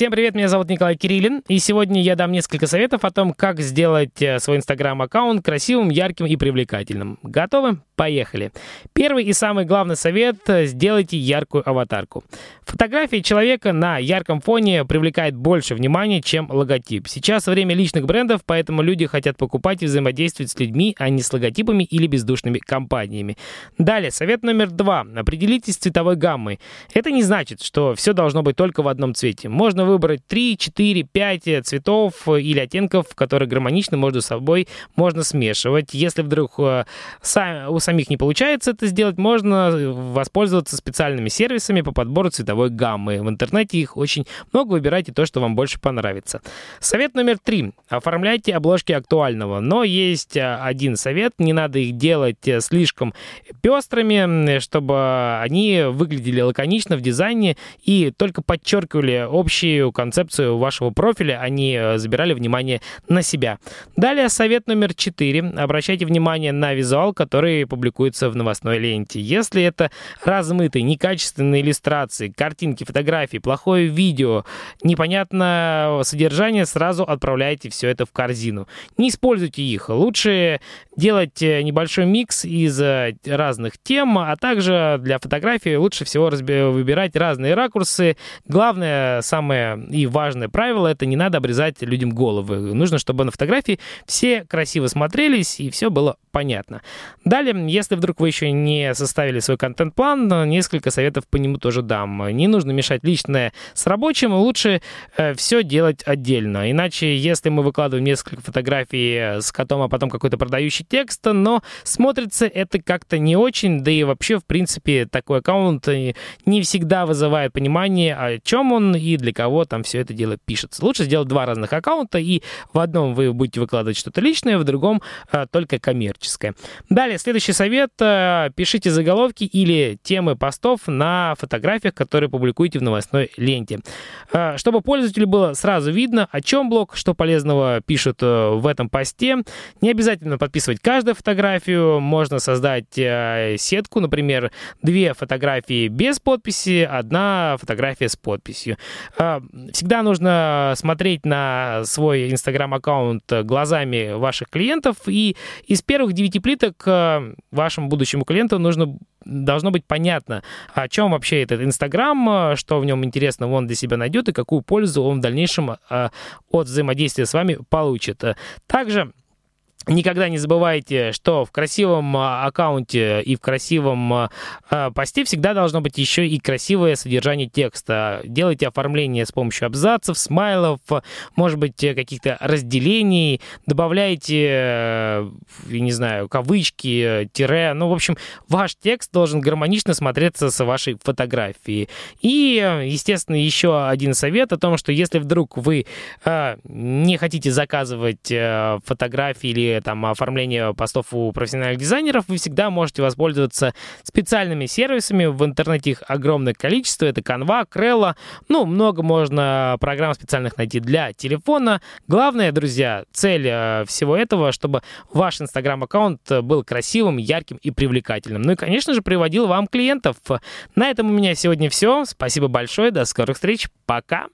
Всем привет, меня зовут Николай Кириллин, и сегодня я дам несколько советов о том, как сделать э, свой инстаграм-аккаунт красивым, ярким и привлекательным. Готовы? Поехали. Первый и самый главный совет – сделайте яркую аватарку. Фотография человека на ярком фоне привлекает больше внимания, чем логотип. Сейчас время личных брендов, поэтому люди хотят покупать и взаимодействовать с людьми, а не с логотипами или бездушными компаниями. Далее, совет номер два. Определитесь с цветовой гаммой. Это не значит, что все должно быть только в одном цвете. Можно выбрать 3, 4, 5 цветов или оттенков, которые гармонично между собой можно смешивать. Если вдруг э, у самих не получается это сделать, можно воспользоваться специальными сервисами по подбору цветовой гаммы. В интернете их очень много, выбирайте то, что вам больше понравится. Совет номер три. Оформляйте обложки актуального. Но есть э, один совет, не надо их делать э, слишком пестрыми, чтобы они выглядели лаконично в дизайне и только подчеркивали общую концепцию вашего профиля, они э, забирали внимание на себя. Далее совет номер четыре. Обращайте внимание на визуал, который публикуется в новостной ленте. Если это размытые, некачественные иллюстрации, картинки, фотографии, плохое видео, непонятное содержание, сразу отправляйте все это в корзину. Не используйте их. Лучше делать э, небольшой микс из э, разных тем, а также для фотографии лучше всего выбирать разные ракурсы. Главное, самое и важное правило, это не надо обрезать людям головы. Нужно, чтобы на фотографии все красиво смотрелись и все было понятно. Далее, если вдруг вы еще не составили свой контент-план, несколько советов по нему тоже дам. Не нужно мешать личное с рабочим, лучше э, все делать отдельно. Иначе, если мы выкладываем несколько фотографий с котом, а потом какой-то продающий текст, но смотрится это как-то не очень, да и вообще, в принципе, такой аккаунт не всегда вызывает понимание, о чем он и для кого там все это дело пишется. Лучше сделать два разных аккаунта, и в одном вы будете выкладывать что-то личное, в другом а, только коммерческое. Далее, следующий совет. А, пишите заголовки или темы постов на фотографиях, которые публикуете в новостной ленте. А, чтобы пользователю было сразу видно, о чем блог, что полезного пишут а, в этом посте. Не обязательно подписывать каждую фотографию. Можно создать а, сетку, например, две фотографии без подписи, одна фотография с подписью. Всегда нужно смотреть на свой инстаграм-аккаунт глазами ваших клиентов, и из первых девяти плиток э, вашему будущему клиенту нужно должно быть понятно, о чем вообще этот Инстаграм, что в нем интересного он для себя найдет и какую пользу он в дальнейшем э, от взаимодействия с вами получит. Также Никогда не забывайте, что в красивом а, аккаунте и в красивом а, а, посте всегда должно быть еще и красивое содержание текста. Делайте оформление с помощью абзацев, смайлов, может быть, каких-то разделений, добавляйте, э, я не знаю, кавычки, тире. Ну, в общем, ваш текст должен гармонично смотреться с вашей фотографией. И, естественно, еще один совет о том, что если вдруг вы не хотите заказывать э, фотографии или там оформления постов у профессиональных дизайнеров, вы всегда можете воспользоваться специальными сервисами. В интернете их огромное количество. Это Canva, Crello. Ну, много можно программ специальных найти для телефона. Главное, друзья, цель э, всего этого, чтобы ваш инстаграм-аккаунт был красивым, ярким и привлекательным. Ну и, конечно же, приводил вам клиентов. На этом у меня сегодня все. Спасибо большое. До скорых встреч. Пока.